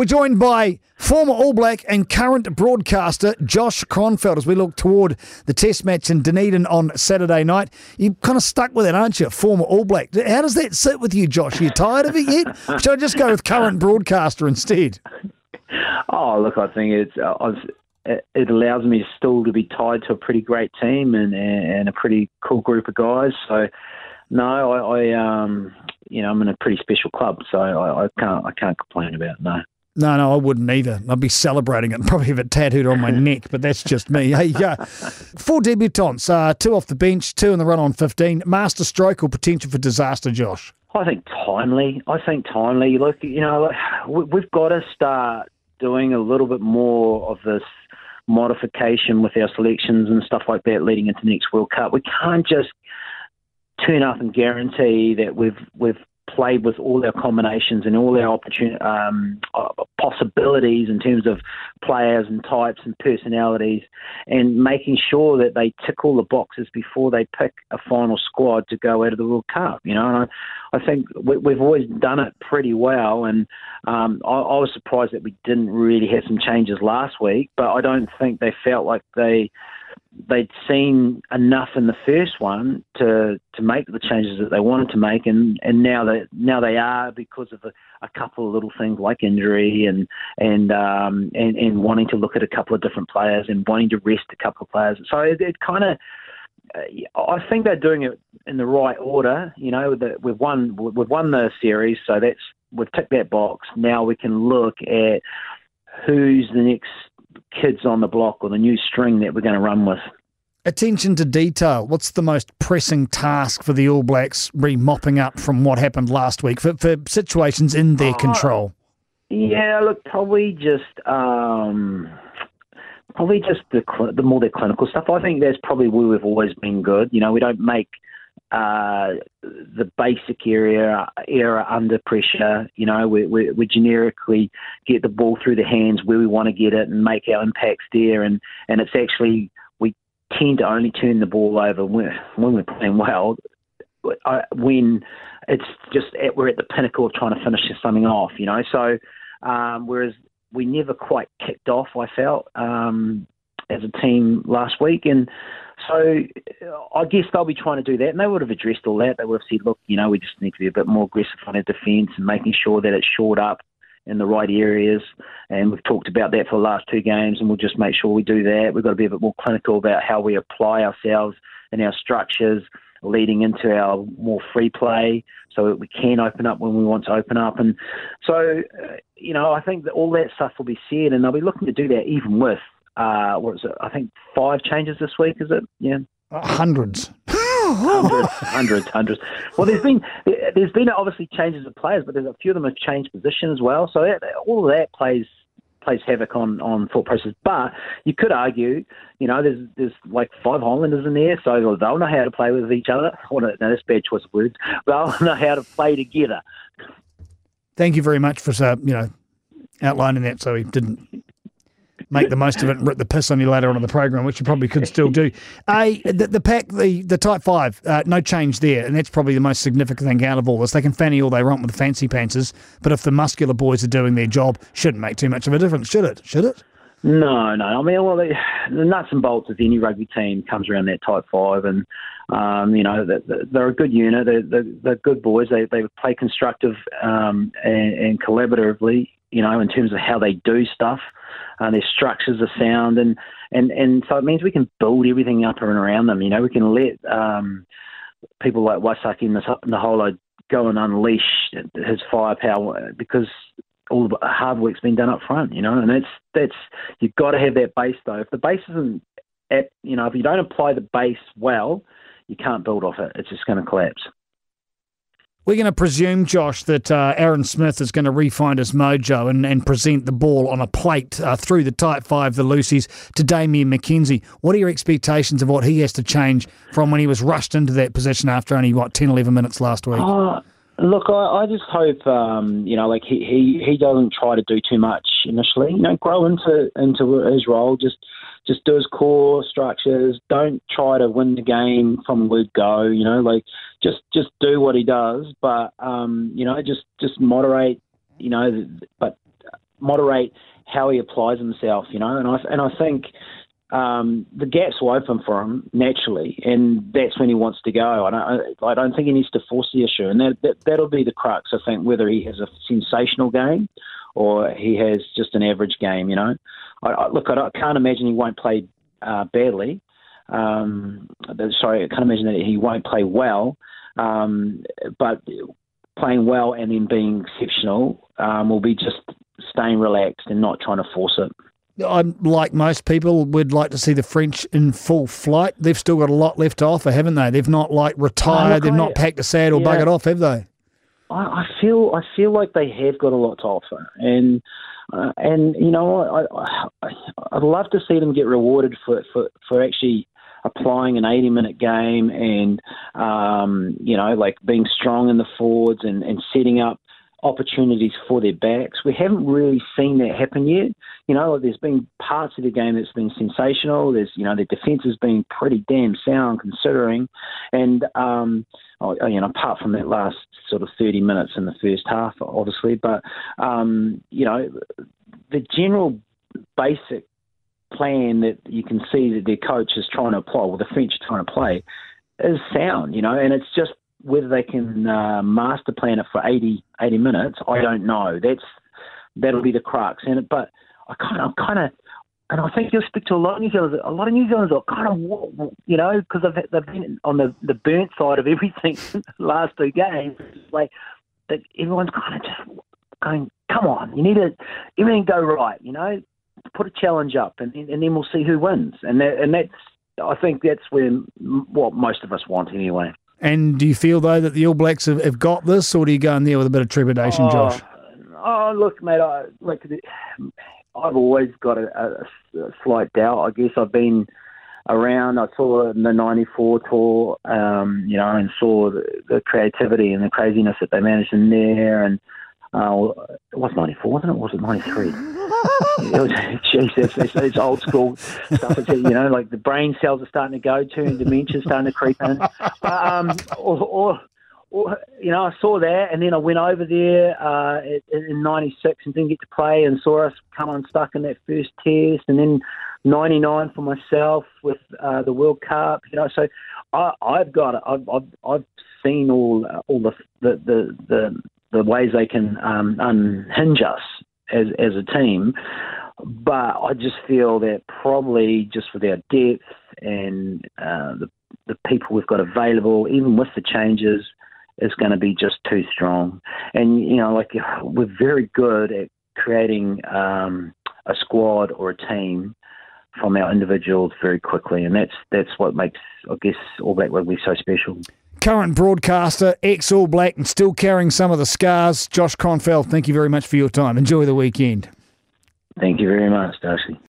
We're joined by former All Black and current broadcaster Josh Kronfeld as we look toward the Test match in Dunedin on Saturday night. You kind of stuck with it, aren't you? Former All Black. How does that sit with you, Josh? Are you tired of it yet? Should I just go with current broadcaster instead? Oh, look, I think it's uh, it allows me still to be tied to a pretty great team and and a pretty cool group of guys. So no, I, I um you know I'm in a pretty special club, so I, I can't I can't complain about it, no. No, no, I wouldn't either. I'd be celebrating it and probably have it tattooed on my neck, but that's just me. Hey, uh, four debutants, uh, two off the bench, two in the run on 15. Master stroke or potential for disaster, Josh? I think timely. I think timely. Look, you know, we've got to start doing a little bit more of this modification with our selections and stuff like that leading into the next World Cup. We can't just turn up and guarantee that we've we've played with all our combinations and all our opportunity um, uh, possibilities in terms of players and types and personalities, and making sure that they tick all the boxes before they pick a final squad to go out of the World Cup. You know, and I, I think we, have always done it pretty well, and um, I, I was surprised that we didn't really have some changes last week, but I don't think they felt like they they'd seen enough in the first one to to make the changes that they wanted to make, and, and now they now they are because of a, a couple of little things like injury and and, um, and and wanting to look at a couple of different players and wanting to rest a couple of players. So it, it kind of. I think they're doing it in the right order. You know, that we've won we've won the series, so that's we've ticked that box. Now we can look at who's the next kids on the block or the new string that we're going to run with. Attention to detail. What's the most pressing task for the All Blacks re mopping up from what happened last week for, for situations in their oh, control? Yeah, look, probably just um, probably just the the more the clinical stuff. I think that's probably where we've always been good. You know, we don't make uh, the basic area era under pressure. You know, we, we, we generically get the ball through the hands where we want to get it and make our impacts there. And, and it's actually, we tend to only turn the ball over when, when we're playing well. When it's just at, we're at the pinnacle of trying to finish something off, you know. So, um, whereas we never quite kicked off, I felt um, as a team last week, and so I guess they'll be trying to do that, and they would have addressed all that. They would have said, look, you know, we just need to be a bit more aggressive on our defence and making sure that it's shored up in the right areas. And we've talked about that for the last two games, and we'll just make sure we do that. We've got to be a bit more clinical about how we apply ourselves and our structures leading into our more free play so that we can open up when we want to open up. And so, you know, I think that all that stuff will be said, and they'll be looking to do that even with uh, what is it? I think five changes this week. Is it? Yeah. Uh, hundreds. hundreds, hundreds, hundreds. Well, there's been there's been obviously changes of players, but there's a few of them have changed position as well. So that, all of that plays plays havoc on on thought process. But you could argue, you know, there's there's like five Highlanders in there, so they'll know how to play with each other. Well, no, that's bad choice of words. They'll know how to play together. Thank you very much for uh, you know outlining that, so we didn't make the most of it and rip the piss on you later on in the program, which you probably could still do. A the, the pack, the the tight five, uh, no change there, and that's probably the most significant thing out of all this. They can fanny all they want with the fancy pantsers, but if the muscular boys are doing their job, shouldn't make too much of a difference, should it? Should it? No, no. I mean, well, the, nuts and bolts of any rugby team comes around that tight five, and um, you know they're a good unit. They're, they're, good boys. They they play constructive um, and, and collaboratively. You know, in terms of how they do stuff uh, their structures are sound, and, and, and so it means we can build everything up and around them. You know, we can let um, people like Waisake and Naholo go and unleash his firepower because all the hard work's been done up front, you know, and that's that's you've got to have that base though. If the base isn't, at, you know, if you don't apply the base well, you can't build off it. It's just going to collapse. We're going to presume, Josh, that uh, Aaron Smith is going to refine his mojo and, and present the ball on a plate uh, through the tight five, the loosies, to Damian McKenzie. What are your expectations of what he has to change from when he was rushed into that position after only, what, 10, 11 minutes last week? Uh, look, I, I, just hope, um, you know, like he, he, he doesn't try to do too much initially. You know, grow into, into his role. Just just do his core structures. Don't try to win the game from word go. You know, like just just do what he does, but um, you know, just just moderate. You know, but moderate how he applies himself, you know. And I and I think um, the gaps will open for him naturally, and that's when he wants to go. I don't, I don't think he needs to force the issue, and that, that that'll be the crux. I think whether he has a sensational game or he has just an average game. You know, I, I, look, I, can't imagine he won't play uh, badly. Um, sorry, I can't imagine that he won't play well. Um, but playing well and then being exceptional um, will be just staying relaxed and not trying to force it. I'm like most people, would like to see the French in full flight. They've still got a lot left to offer, haven't they? They've not like retired. Oh, They've I, not packed a saddle, yeah, buggered off, have they? I, I, feel I feel like they have got a lot to offer, and uh, and you know I, I I'd love to see them get rewarded for for, for actually applying an 80 minute game and um, you know like being strong in the forwards and, and setting up opportunities for their backs. We haven't really seen that happen yet. You know, there's been parts of the game that's been sensational. There's, you know, their defence has been pretty damn sound considering. And, um, oh, you know, apart from that last sort of 30 minutes in the first half, obviously, but, um, you know, the general basic plan that you can see that their coach is trying to apply, or the French are trying to play, is sound, you know, and it's just whether they can uh, master plan it for 80, 80 minutes, I don't know. That's that'll be the crux. And but I kind of, I kind of, and I think you'll speak to a lot of New Zealanders. A lot of New Zealanders are kind of, you know, because they've, they've been on the the burnt side of everything the last two games. Like that, everyone's kind of just going, come on, you need to everything go right, you know, put a challenge up, and and then we'll see who wins. And that, and that's I think that's where what most of us want anyway. And do you feel though that the All Blacks have, have got this, or do you go in there with a bit of trepidation, oh, Josh? Oh, look, mate. I like. I've always got a, a, a slight doubt. I guess I've been around. I saw the '94 tour, um, you know, and saw the, the, creativity and the craziness that they managed in there. And uh, it was '94, wasn't it? Was it '93? it was, geez, it's, it's, it's, old school stuff. It's, you know, like the brain cells are starting to go to and dementia's starting to creep in. But, um, or, or, or, you know, I saw that and then I went over there uh, in 96 and didn't get to play and saw us come unstuck in that first test and then 99 for myself with uh, the World Cup, you know. So I, I've got it. I've, I've, I've seen all all the the the, the, the ways they can um, unhinge us as as a team. But I just feel that probably just with our depth and uh, the the people we've got available, even with the changes, is going to be just too strong. And you know, like we're very good at creating um, a squad or a team from our individuals very quickly, and that's that's what makes I guess All Black Rugby so special current broadcaster, ex All Black, and still carrying some of the scars. Josh Kronfeld, thank you very much for your time. Enjoy the weekend. Thank you very much, Darcy.